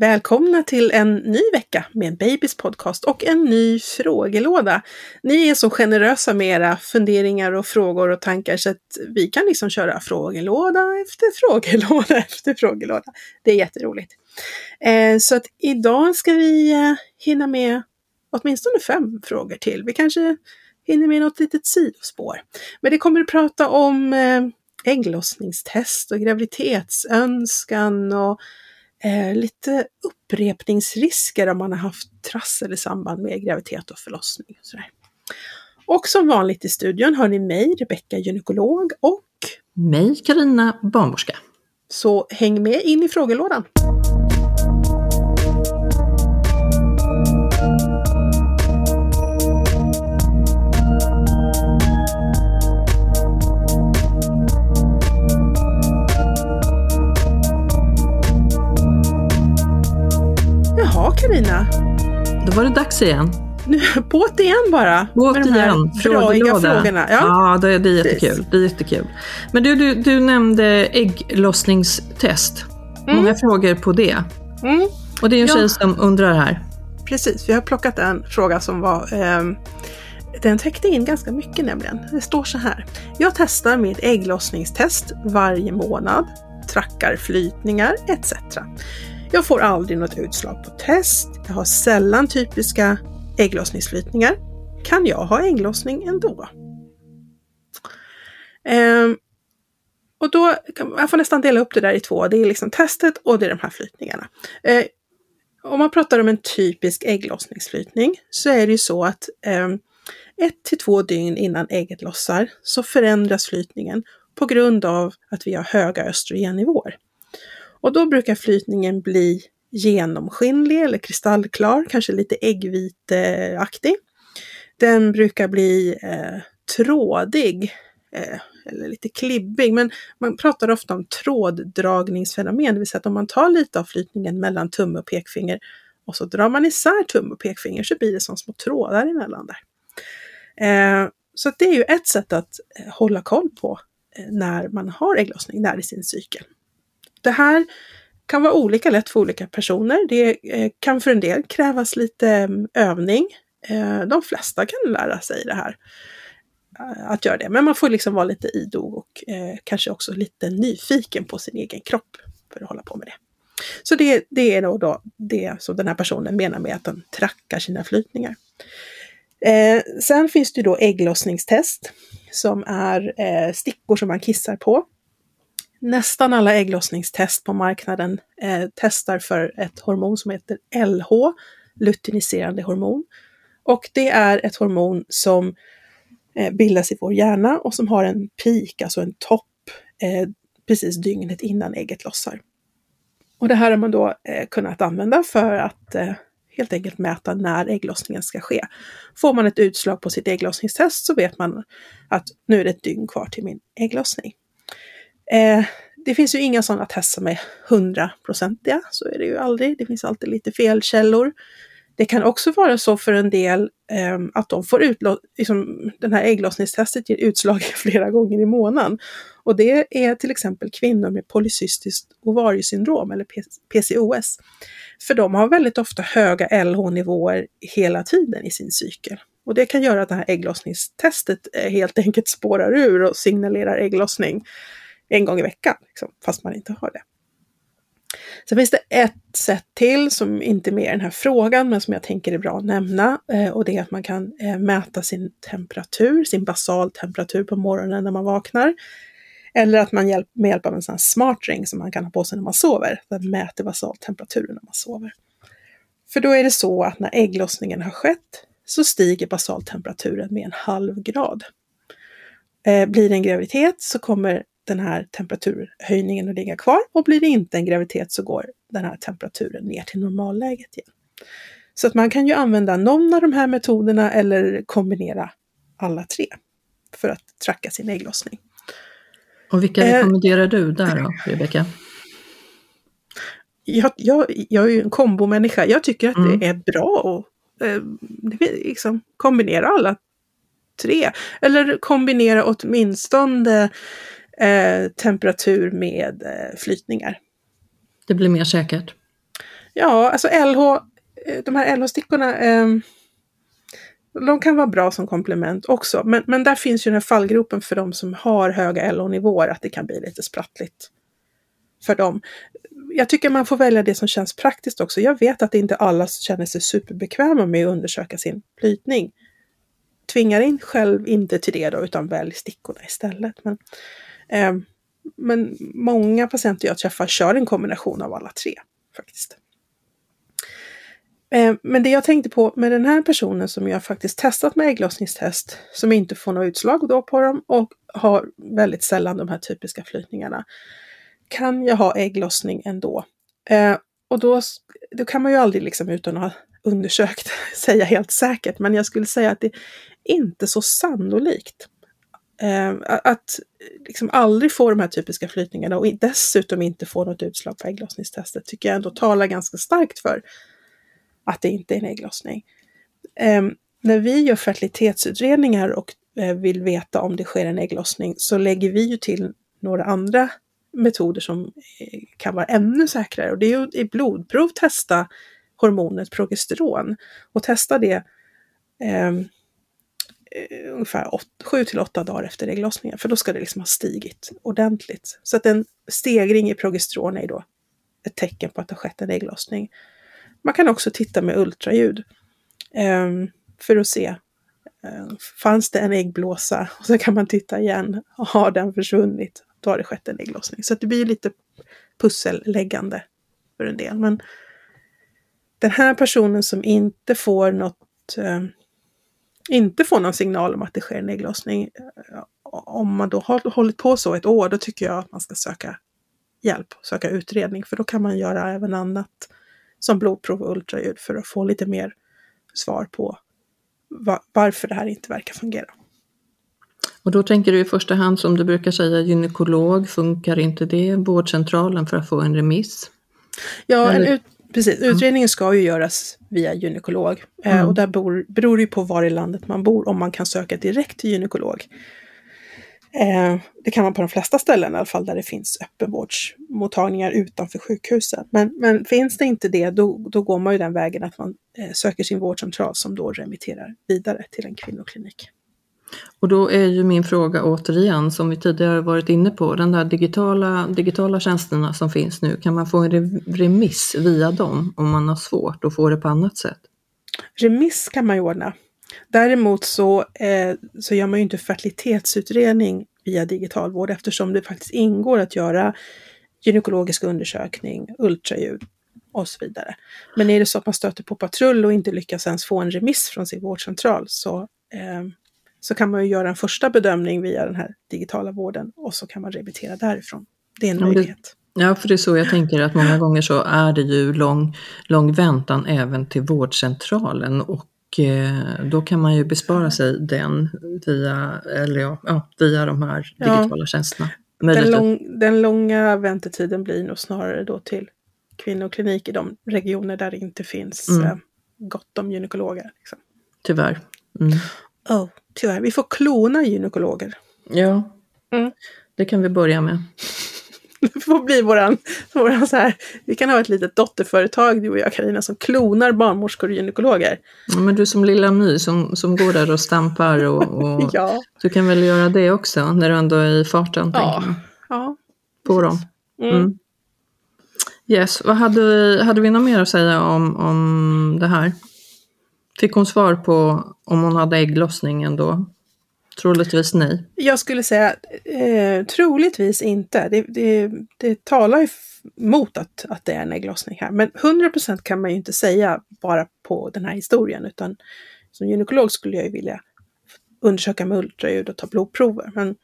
Välkomna till en ny vecka med Babys podcast och en ny frågelåda. Ni är så generösa med era funderingar och frågor och tankar så att vi kan liksom köra frågelåda efter frågelåda efter frågelåda. Det är jätteroligt. Eh, så att idag ska vi eh, hinna med åtminstone fem frågor till. Vi kanske hinner med något litet sidospår. Men det kommer att prata om eh, ägglossningstest och graviditetsönskan och eh, lite upprepningsrisker om man har haft trassel i samband med graviditet och förlossning. Och, sådär. och som vanligt i studion har ni mig, Rebecka gynekolog och mig, Karina barnmorska. Så häng med in i frågelådan! Var det dags igen. Nu, båt igen bara. Båt med de här igen. Frågelåda. frågorna. Ja. Ja, det, det är jättekul. Det är jättekul. Men du, du, du nämnde ägglossningstest. Många frågor på det. Mm. Och det är en Ja. tjej som undrar här. Precis, vi har plockat en fråga som var ehm, den täckte in ganska mycket nämligen. Det står så här. Jag testar mitt ägglossningstest varje månad, trackar flytningar etc. Jag får aldrig något utslag på test. Jag har sällan typiska ägglossningsflytningar. Kan jag ha ägglossning ändå? Ehm, och då, jag får nästan dela upp det där i två. Det är liksom testet och det är de här flytningarna. Ehm, om man pratar om en typisk ägglossningsflytning så är det ju så att eh, ett till två dygn innan ägget lossar så förändras flytningen på grund av att vi har höga östrogennivåer. Och då brukar flytningen bli genomskinlig eller kristallklar, kanske lite äggviteaktig. Den brukar bli eh, trådig eh, eller lite klibbig, men man pratar ofta om tråddragningsfenomen, det vill säga att om man tar lite av flytningen mellan tumme och pekfinger och så drar man isär tumme och pekfinger så blir det som små trådar emellan där. Eh, så att det är ju ett sätt att eh, hålla koll på eh, när man har ägglossning, när i sin cykel. Det här kan vara olika lätt för olika personer. Det eh, kan för en del krävas lite mm, övning. Eh, de flesta kan lära sig det här eh, att göra det. Men man får liksom vara lite idog och kanske också lite nyfiken på sin egen kropp för att hålla på med det. Så det, det är då, då det som den här personen menar med att den trackar sina flytningar. Eh, sen finns det ju då ägglossningstest som är eh, stickor som man kissar på. Nästan alla ägglossningstest på marknaden eh, testar för ett hormon som heter LH, luteiniserande hormon. Och det är ett hormon som eh, bildas i vår hjärna och som har en peak, alltså en topp, eh, precis dygnet innan ägget lossar. Och det här har man då eh, kunnat använda för att eh, helt enkelt mäta när ägglossningen ska ske. Får man ett utslag på sitt ägglossningstest så vet man att nu är det ett dygn kvar till min ägglossning. Eh, det finns ju inga sådana test som är hundraprocentiga, så är det ju aldrig. Det finns alltid lite felkällor. Det kan också vara så för en del eh, att de får utlo- liksom, den här ägglossningstestet ger utslag flera gånger i månaden. Och det är till exempel kvinnor med polycystiskt ovariesyndrom eller PCOS. För de har väldigt ofta höga LH-nivåer hela tiden i sin cykel. Och det kan göra att det här ägglossningstestet eh, helt enkelt spårar ur och signalerar ägglossning en gång i veckan, liksom, fast man inte har det. Sen finns det ett sätt till som inte är med i den här frågan, men som jag tänker är bra att nämna. Eh, och det är att man kan eh, mäta sin temperatur, sin basaltemperatur på morgonen när man vaknar. Eller att man hjälp, med hjälp av en sån här smart ring som man kan ha på sig när man sover, den mäter basaltemperaturen när man sover. För då är det så att när ägglossningen har skett så stiger basaltemperaturen med en halv grad. Eh, blir det en graviditet så kommer den här temperaturhöjningen att ligga kvar och blir det inte en graviditet så går den här temperaturen ner till normalläget igen. Så att man kan ju använda någon av de här metoderna eller kombinera alla tre för att tracka sin ägglossning. Och vilka eh, rekommenderar du där då, Rebecka? Jag, jag, jag är ju en kombomänniska. Jag tycker att mm. det är bra att eh, liksom, kombinera alla tre. Eller kombinera åtminstone eh, temperatur med eh, flytningar. Det blir mer säkert? Ja, alltså LH, eh, de här LH-stickorna, eh, de kan vara bra som komplement också. Men, men där finns ju den här fallgropen för de som har höga LH-nivåer, att det kan bli lite sprattligt för dem. Jag tycker man får välja det som känns praktiskt också. Jag vet att inte alla känner sig superbekväma med att undersöka sin flytning. Tvingar in själv inte till det då, utan välj stickorna istället. Men Eh, men många patienter jag träffar kör en kombination av alla tre faktiskt. Eh, men det jag tänkte på med den här personen som jag faktiskt testat med ägglossningstest, som inte får något utslag då på dem och har väldigt sällan de här typiska flytningarna. Kan jag ha ägglossning ändå? Eh, och då, då kan man ju aldrig liksom utan att ha undersökt säga helt säkert, men jag skulle säga att det är inte så sannolikt. Eh, att liksom aldrig få de här typiska flytningarna och dessutom inte få något utslag på ägglossningstestet tycker jag ändå talar ganska starkt för att det inte är en ägglossning. Eh, när vi gör fertilitetsutredningar och eh, vill veta om det sker en ägglossning så lägger vi ju till några andra metoder som eh, kan vara ännu säkrare och det är ju i blodprov testa hormonet progesteron och testa det ehm, eh, ungefär 7 till 8 dagar efter ägglossningen, för då ska det liksom ha stigit ordentligt. Så att en stegring i progesteron är då ett tecken på att det har skett en ägglossning. Man kan också titta med ultraljud eh, för att se eh, Fanns det en äggblåsa? Och så kan man titta igen. Har den försvunnit? Då har det skett en ägglossning. Så att det blir lite pusselläggande för en del. Men den här personen som inte får något eh, inte får någon signal om att det sker en ägglossning, om man då har hållit på så ett år, då tycker jag att man ska söka hjälp, söka utredning, för då kan man göra även annat som blodprov och ultraljud för att få lite mer svar på varför det här inte verkar fungera. Och då tänker du i första hand, som du brukar säga, gynekolog, funkar inte det? Vårdcentralen för att få en remiss? Ja, en ut, Precis, utredningen ska ju göras via gynekolog. Eh, mm. och där bor, beror det ju på var i landet man bor om man kan söka direkt till gynekolog. Eh, det kan man på de flesta ställen i alla fall där det finns öppenvårdsmottagningar utanför sjukhusen. Men, men finns det inte det, då, då går man ju den vägen att man eh, söker sin vårdcentral som då remitterar vidare till en kvinnoklinik. Och då är ju min fråga återigen, som vi tidigare varit inne på, den där digitala, digitala tjänsterna som finns nu, kan man få en remiss via dem om man har svårt att få det på annat sätt? Remiss kan man ju ordna. Däremot så, eh, så gör man ju inte fertilitetsutredning via digitalvård eftersom det faktiskt ingår att göra gynekologisk undersökning, ultraljud och så vidare. Men är det så att man stöter på patrull och inte lyckas ens få en remiss från sin vårdcentral så eh, så kan man ju göra en första bedömning via den här digitala vården och så kan man remittera därifrån det är en Ja, men det- möjlighet. Ja, för det är så jag tänker att många gånger så är det ju lång, lång väntan även till vårdcentralen och eh, då kan man ju bespara sig den via, eller ja, ja, via de här Ja. digitala tjänsterna. Den, lång, den långa väntetiden blir nog snarare då till kvinnoklinik i de regioner där det inte finns Mm. eh, gott om gynekologer. Liksom. Tyvärr. Mm. Oh, tyvärr, vi får klona gynekologer. Ja, Mm. det kan vi börja med. Det får bli våran, våran så här, vi kan ha ett litet dotterföretag du och jag Carina som klonar barnmorskor och gynekologer. Ja, men du som lilla My som, som går där och stampar och, och Ja, du kan väl göra det också när du ändå är i farten Ja. ja. på dem. Mm. Mm. Yes, vad hade vi, hade vi något mer att säga om, om det här? Fick hon svar på om hon hade ägglossning ändå? Troligtvis nej. Jag skulle säga eh, troligtvis inte. Det, det, det talar ju mot att, att det är en ägglossning här. Men 100% kan man ju inte säga bara på den här historien. Utan som gynekolog skulle jag ju vilja undersöka med ultraljud och ta blodprover. Men,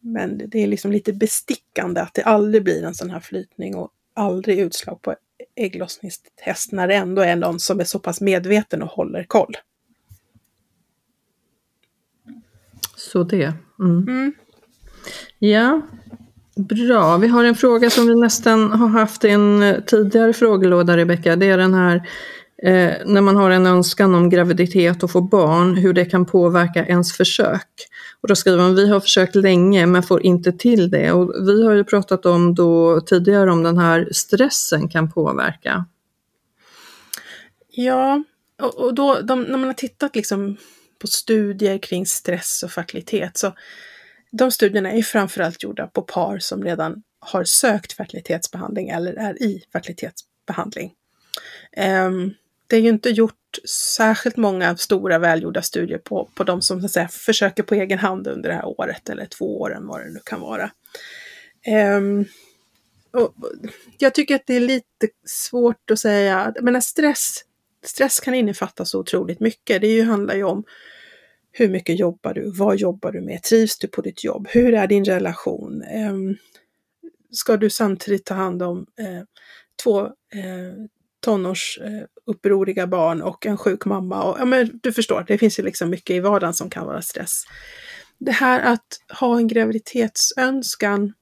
men det är liksom lite bestickande att det aldrig blir en sån här flytning och aldrig utslag på ägglossningstest när det ändå är någon som är så pass medveten och håller koll. Så det. Mm. Mm. Ja, bra. Vi har en fråga som vi nästan har haft i en eh, tidigare frågelåda, Rebecka. Det är den här eh, när man har en önskan om graviditet och få barn, hur det kan påverka ens försök. Och då skriver man, vi har försökt länge men får inte till det. Och vi har ju pratat om då tidigare om den här stressen kan påverka. Ja, och, då de, när man har tittat liksom på studier kring stress och fertilitet så de studierna är framförallt gjorda på par som redan har sökt fertilitetsbehandling eller är i fertilitetsbehandling. Um, det är ju inte gjort särskilt många stora välgjorda studier på, på de som så att säga, försöker på egen hand under det här året eller två åren, vad det nu kan vara. Um, och, jag tycker att det är lite svårt att säga, jag menar stress, stress kan innefatta så otroligt mycket. Det ju, handlar ju om hur mycket jobbar du? Vad jobbar du med? Trivs du på ditt jobb? Hur är din relation? Um, ska du samtidigt ta hand om eh, två eh, tonårsupproriga eh, barn och en sjuk mamma? Och, ja, men du förstår, det finns ju liksom mycket i vardagen som kan vara stress. Det här att ha en graviditetsönskan,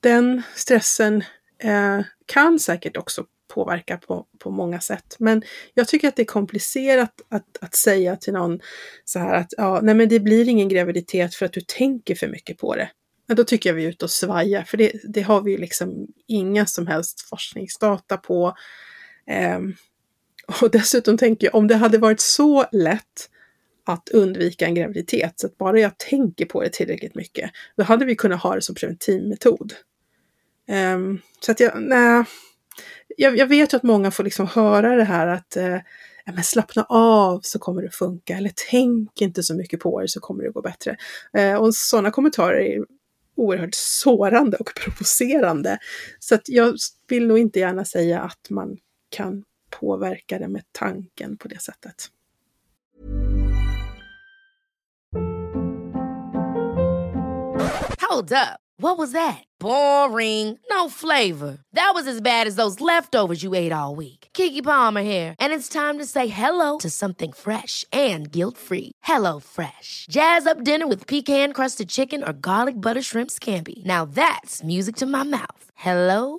den stressen eh, kan säkert också påverka på, på många sätt. Men jag tycker att det är komplicerat att, att säga till någon så här att ja, nej men det blir ingen graviditet för att du tänker för mycket på det. Men då tycker jag vi är ute och svajar, för det, det har vi ju liksom inga som helst forskningsdata på. Ehm, och dessutom tänker jag, om det hade varit så lätt att undvika en graviditet, så att bara jag tänker på det tillräckligt mycket, då hade vi kunnat ha det som preventivmetod. Ehm, så att jag, nej, jag, jag vet ju att många får liksom höra det här att eh, ja, men slappna av så kommer det funka, eller tänk inte så mycket på det så kommer det gå bättre. Eh, och sådana kommentarer är oerhört sårande och provocerande. Så att jag vill nog inte gärna säga att man kan påverka det med tanken på det sättet. Hold up. What was that? Boring. No flavor. That was as bad as those leftovers you ate all week. Kiki Palmer here, and it's time to say hello to something fresh and guilt-free. Hello Fresh. Jazz up dinner with pecan-crusted chicken or garlic butter shrimp scampi. Now that's music to my mouth. Hello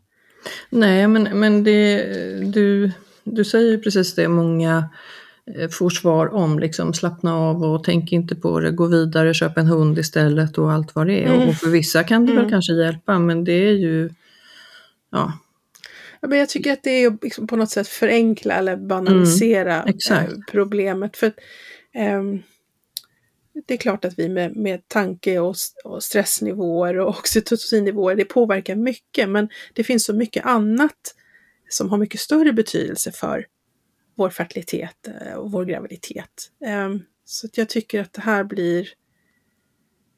Nej, men, men det, du, du säger precis det många eh, får svar om, liksom slappna av och tänk inte på det, gå vidare, köp en hund istället och allt vad det är. Mm. Och för vissa kan det väl Mm. kanske hjälpa, men det är ju, ja, Ja, men jag tycker att det är att liksom på något sätt förenkla eller banalisera Mm, eh, problemet. För att, ehm, det är klart att vi med, med tanke och, och stressnivåer och oxytocinnivåer, det påverkar mycket, men det finns så mycket annat som har mycket större betydelse för vår fertilitet eh, och vår graviditet. Ehm, så jag tycker att det här blir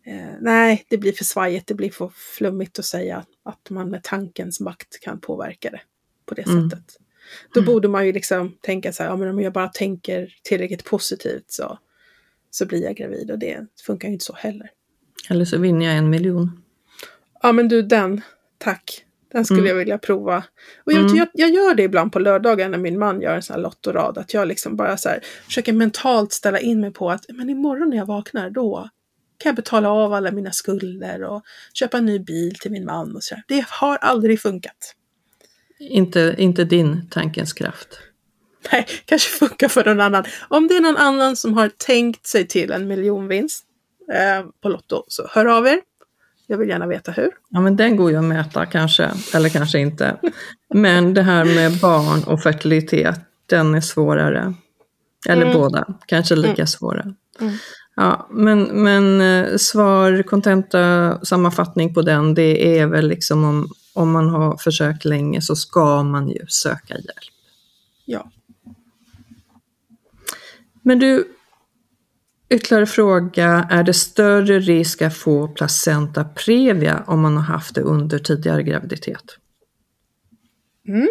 Eh, nej, det blir för svajigt, det blir för flummigt att säga att man med tankens makt kan påverka det på det mm. sättet. Då mm. borde man ju liksom tänka så här, ja men om jag bara tänker tillräckligt positivt så, så blir jag gravid och det funkar ju inte så heller. Eller så vinner jag en miljon. Ja men du den, tack. Den skulle mm. jag vilja prova. Och jag, mm. jag, jag, gör det ibland på lördagar när min man gör en sån här lottorad. Att jag liksom bara så här, försöker mentalt ställa in mig på att men imorgon när jag vaknar då kan jag betala av alla mina skulder och köpa en ny bil till min man och så. Det har aldrig funkat. Inte, inte din tankens kraft. Nej, kanske funkar för någon annan. Om det är någon annan som har tänkt sig till en miljonvinst eh, på Lotto så hör av er. Jag vill gärna veta hur. Ja men den går ju att mäta kanske, eller kanske inte. Men det här med barn och fertilitet, den är svårare. Eller mm. båda, kanske lika mm. svåra. Mm. Ja, men, men eh, svar, kontenta, sammanfattning på den, det är väl liksom om, om man har försökt länge så ska man ju söka hjälp. Ja. Men du, ytterligare fråga, är det större risk att få placenta previa om man har haft det under tidigare graviditet? Mm.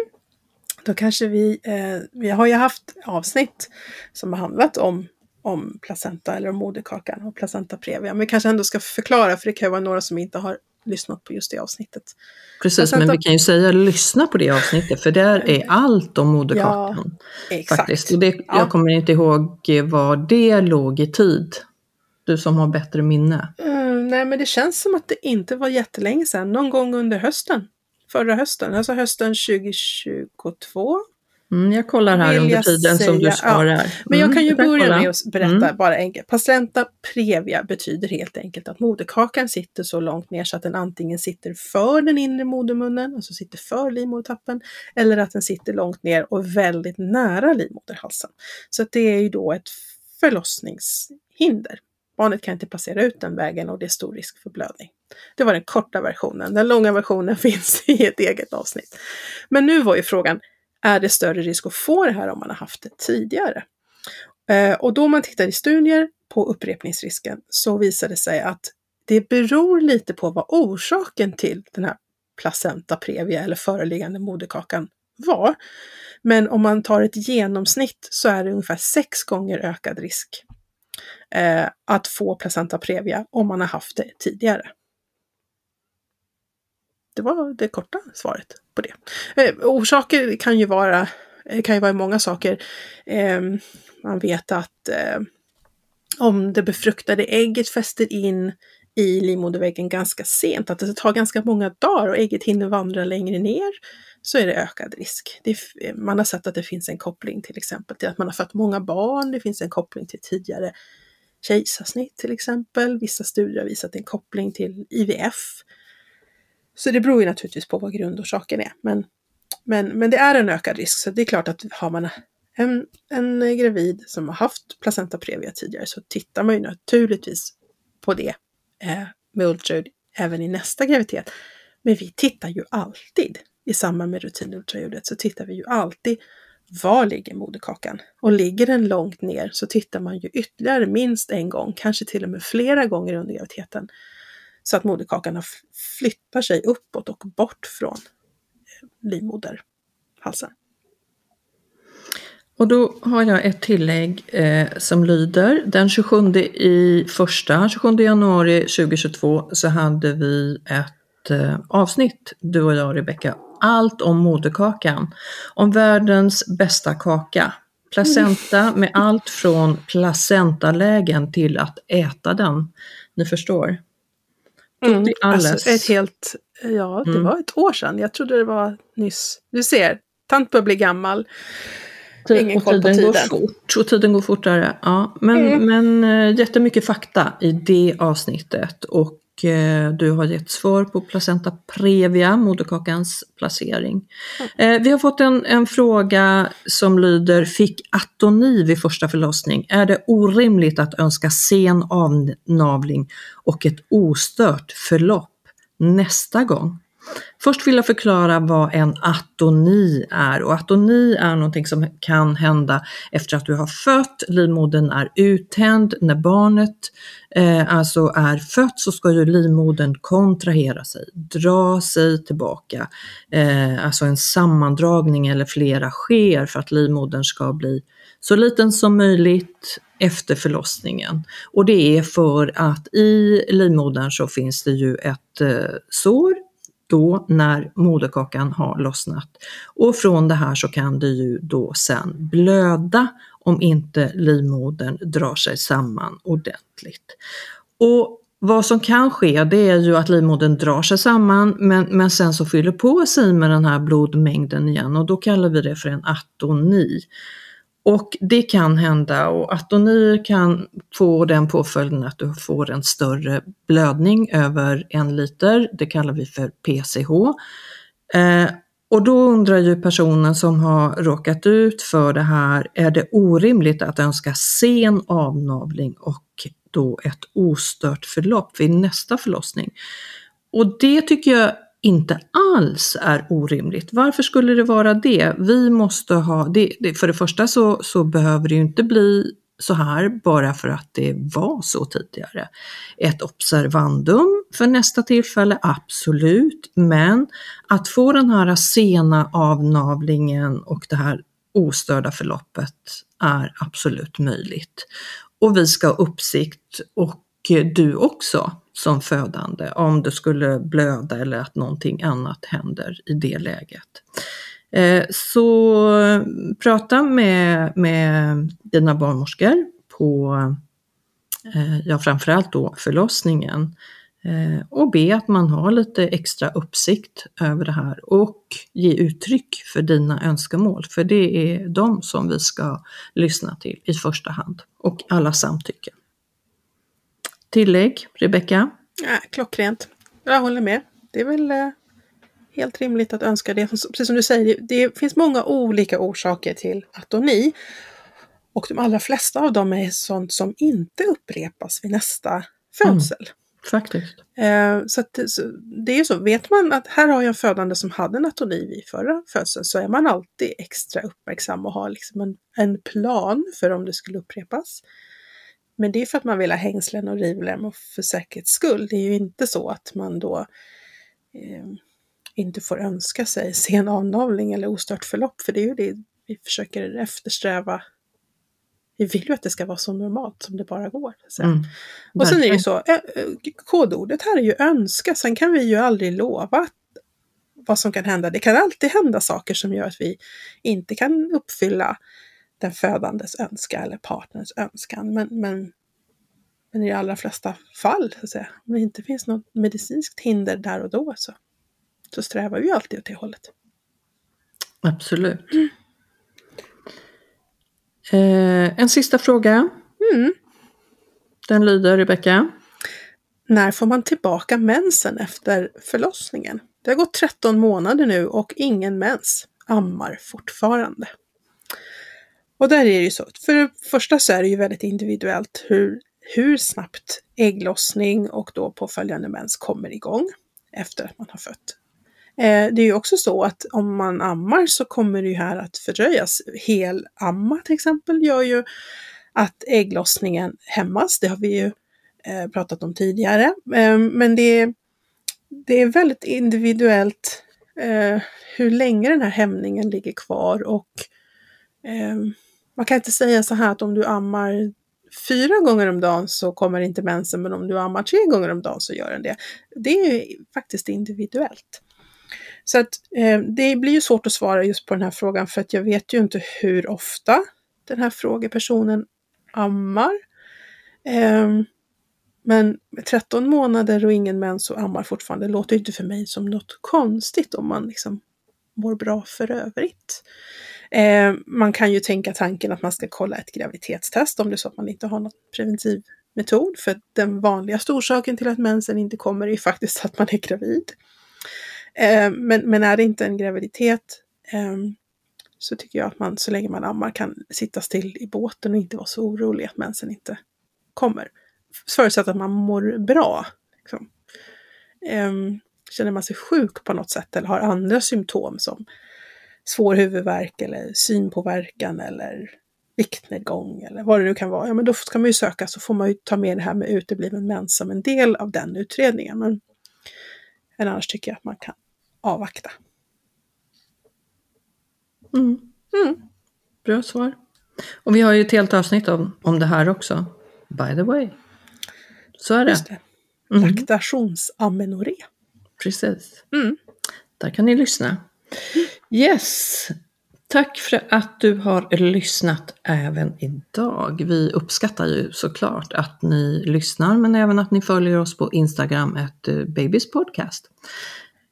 Då kanske vi, eh, vi har ju haft avsnitt som har handlat om om placenta eller om moderkakan och placenta previa. Men vi kanske ändå ska förklara för det kan ju vara några som inte har lyssnat på just det avsnittet. Precis, men vi kan ju säga lyssna på det avsnittet för där är allt om moderkakan. Ja, exakt. Faktiskt. Och det, ja. Jag kommer inte ihåg vad det låg i tid. Du som har bättre minne. Mm, nej, men det känns som att det inte var jättelänge sedan. Någon gång under hösten. Förra hösten, alltså hösten 2022 Mm, jag kollar här under tiden säga, som du svarar. Ja. Men jag mm, kan ju börja kolla. med att berätta mm. bara enkelt. Placenta previa betyder helt enkelt att moderkakan sitter så långt ner så att den antingen sitter för den inre modermunnen, alltså sitter för livmodertappen, eller att den sitter långt ner och väldigt nära livmoderhalsen. Så att det är ju då ett förlossningshinder. Barnet kan inte passera ut den vägen och det är stor risk för blödning. Det var den korta versionen. Den långa versionen finns i ett eget avsnitt. Men nu var ju frågan, är det större risk att få det här om man har haft det tidigare. Eh, och då man tittar i studier på upprepningsrisken så visar det sig att det beror lite på vad orsaken till den här placenta previa eller föreliggande moderkakan var. Men om man tar ett genomsnitt så är det ungefär sex gånger ökad risk eh, att få placenta previa om man har haft det tidigare. Det var det korta svaret på det. Eh, orsaker kan ju vara, eh, kan ju vara många saker. Eh, man vet att eh, om det befruktade ägget fäster in i livmoderväggen ganska sent, att det tar ganska många dagar och ägget hinner vandra längre ner, så är det ökad risk. Det, eh, man har sett att det finns en koppling till exempel till att man har fött många barn, det finns en koppling till tidigare kejsarsnitt till exempel. Vissa studier har visat en koppling till IVF. Så det beror ju naturligtvis på vad grundorsaken är. Men, men, men det är en ökad risk, så det är klart att har man en, en gravid som har haft placenta previa tidigare så tittar man ju naturligtvis på det eh, med ultraljud även i nästa graviditet. Men vi tittar ju alltid i samband med rutinultraljudet så tittar vi ju alltid var ligger moderkakan? Och ligger den långt ner så tittar man ju ytterligare minst en gång, kanske till och med flera gånger under graviditeten så att moderkakan flyttar sig uppåt och bort från eh, livmoderhalsen. Och då har jag ett tillägg eh, som lyder den 27 i första, 27 januari 2022 så hade vi ett eh, avsnitt, du och jag Rebecka, allt om moderkakan. Om världens bästa kaka. Placenta med allt från placentalägen till att äta den. Ni förstår. Mm, alltså ett helt, ja det mm. var ett år sedan. Jag trodde det var nyss. Du ser, tant börjar bli gammal. Ingen och koll på tiden. Går fort, och tiden går fortare. Ja, men, mm. men äh, jättemycket fakta i det avsnittet. Och eh, Eh, du har gett svar på placenta previa, moderkakans placering. Eh, vi har fått en, en fråga som lyder, fick atoni vid första förlossning? Är det orimligt att önska sen avnavling och ett ostört förlopp nästa gång? Först vill jag förklara vad en atoni är och atoni är någonting som kan hända efter att du har fött, livmodern är uttänd, när barnet eh, alltså är fött så ska ju livmodern kontrahera sig, dra sig tillbaka. Eh, alltså en sammandragning eller flera sker för att livmodern ska bli så liten som möjligt efter förlossningen. Och det är för att i livmodern så finns det ju ett eh, sår då när moderkakan har lossnat. Och från det här så kan det ju då sen blöda om inte livmodern drar sig samman ordentligt. Och vad som kan ske det är ju att livmodern drar sig samman men, men sen så fyller på sig med den här blodmängden igen och då kallar vi det för en atoni. Och det kan hända och atoni kan få den påföljden att du får en större blödning över en liter. Det kallar vi för PCH. Eh, och då undrar ju personen som har råkat ut för det här, är det orimligt att önska sen avnavling och då ett ostört förlopp vid nästa förlossning? Och det tycker jag inte alls är orimligt. Varför skulle det vara det? Vi måste ha, det, det, för det första så, så behöver det ju inte bli så här bara för att det var så tidigare. Ett observandum för nästa tillfälle, absolut, men att få den här sena avnavlingen och det här ostörda förloppet är absolut möjligt. Och vi ska ha uppsikt och du också som födande om det skulle blöda eller att någonting annat händer i det läget. Eh, så prata med, med dina barnmorskor på, eh, ja framförallt då förlossningen eh, och be att man har lite extra uppsikt över det här och ge uttryck för dina önskemål, för det är de som vi ska lyssna till i första hand och alla samtycken. Tillägg, Rebecka? Ja, klockrent. Jag håller med. Det är väl eh, helt rimligt att önska det. Precis som du säger, det finns många olika orsaker till atoni. Och de allra flesta av dem är sånt som inte upprepas vid nästa födsel. Mm, faktiskt. Eh, så, att, så det är ju så, vet man att här har jag en födande som hade en atoni vid förra födseln så är man alltid extra uppmärksam och har liksom en, en plan för om det skulle upprepas. Men det är för att man vill ha hängslen och rivlem och för säkerhets skull. Det är ju inte så att man då eh, inte får önska sig sen avnavling eller ostört förlopp, för det är ju det vi försöker eftersträva. Vi vill ju att det ska vara så normalt som det bara går. Mm, och sen är det ju så, eh, eh, kodordet här är ju önska, sen kan vi ju aldrig lova vad som kan hända. Det kan alltid hända saker som gör att vi inte kan uppfylla den födandes önskan eller partners önskan. Men, men, men i de allra flesta fall, så att säga, om det inte finns något medicinskt hinder där och då så, så strävar vi alltid åt det hållet. Absolut. Mm. Eh, en sista fråga. Mm. Den lyder, Rebecka. När får man tillbaka mensen efter förlossningen? Det har gått 13 månader nu och ingen mens. Ammar fortfarande. Och där är det ju så, för det första så är det ju väldigt individuellt hur, hur snabbt ägglossning och då påföljande mens kommer igång efter att man har fött. Eh, det är ju också så att om man ammar så kommer det ju här att fördröjas. Helamma till exempel gör ju att ägglossningen hämmas. Det har vi ju eh, pratat om tidigare. Eh, men det, det är väldigt individuellt eh, hur länge den här hämningen ligger kvar och eh, man kan inte säga så här att om du ammar fyra gånger om dagen så kommer inte mensen, men om du ammar tre gånger om dagen så gör den det. Det är faktiskt individuellt. Så att eh, det blir ju svårt att svara just på den här frågan för att jag vet ju inte hur ofta den här frågepersonen ammar. Eh, men 13 månader och ingen mens och ammar fortfarande låter ju inte för mig som något konstigt om man liksom mår bra för övrigt. Eh, man kan ju tänka tanken att man ska kolla ett graviditetstest om det är så att man inte har något preventiv metod för den vanligaste orsaken till att mensen inte kommer är faktiskt att man är gravid. Eh, men, men är det inte en graviditet eh, så tycker jag att man så länge man ammar kan sitta still i båten och inte vara så orolig att mensen inte kommer. Förutsatt att man mår bra. Liksom. Eh, känner man sig sjuk på något sätt eller har andra symptom som svår huvudvärk eller synpåverkan eller viktnedgång eller vad det nu kan vara, ja men då ska man ju söka så får man ju ta med det här med utebliven mens som en del av den utredningen. Men, men annars tycker jag att man kan avvakta. Mm. Mm. Bra svar. Och vi har ju ett helt avsnitt om, om det här också. By the way. Så är det. Just det. Mm. Laktationamenorré. Precis. Mm. Där kan ni lyssna. Yes. Tack för att du har lyssnat även idag. Vi uppskattar ju såklart att ni lyssnar men även att ni följer oss på Instagram, ett eh, Babys podcast.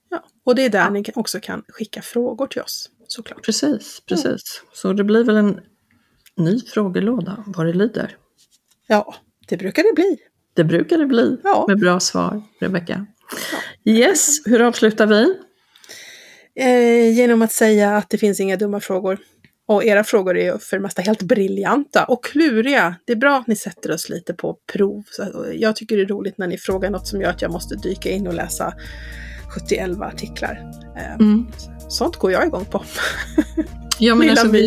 Ja, och det är där ja. ni också kan skicka frågor till oss såklart. Precis, precis. Mm. Så det blir väl en ny frågelåda vad det lider. Ja, det brukar det bli. Det brukar det bli ja. med bra svar, Rebecka. Ja. Yes, hur avslutar vi? Eh, genom att säga att det finns inga dumma frågor. Och era frågor är för det mesta helt briljanta och kluriga. Det är bra att ni sätter oss lite på prov. jag tycker det är roligt när ni frågar något som gör att jag måste dyka in och läsa 71 artiklar. Eh, mm. Sånt går jag igång på. Ja, men Lilla alltså,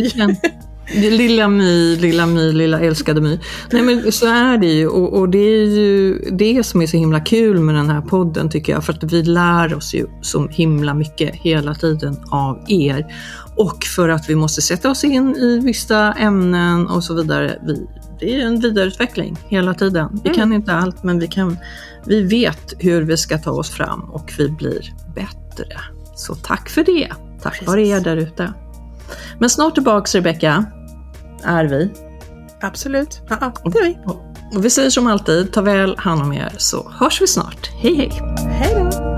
Lilla My, lilla My, lilla älskade My. Nej men så är det ju och, och, det är ju det som är så himla kul med den här podden tycker jag. För att vi lär oss ju så himla mycket hela tiden av er. Och för att vi måste sätta oss in i vissa ämnen och så vidare. Vi, det är en vidareutveckling hela tiden. Vi mm. kan inte allt men vi, kan, vi vet hur vi ska ta oss fram och vi blir bättre. Så tack för det! Tack vare er där ute. Men snart tillbaks Rebecka, är vi. Absolut, ja, det är vi. Och vi säger som alltid, ta väl hand om er så hörs vi snart. Hej hej! Hej då!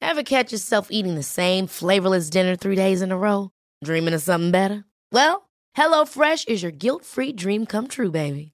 Have catch yourself eating the same flavorless dinner three days in a row? Dreaming of something better? Well, HelloFresh is your guilt-free dream come true, baby.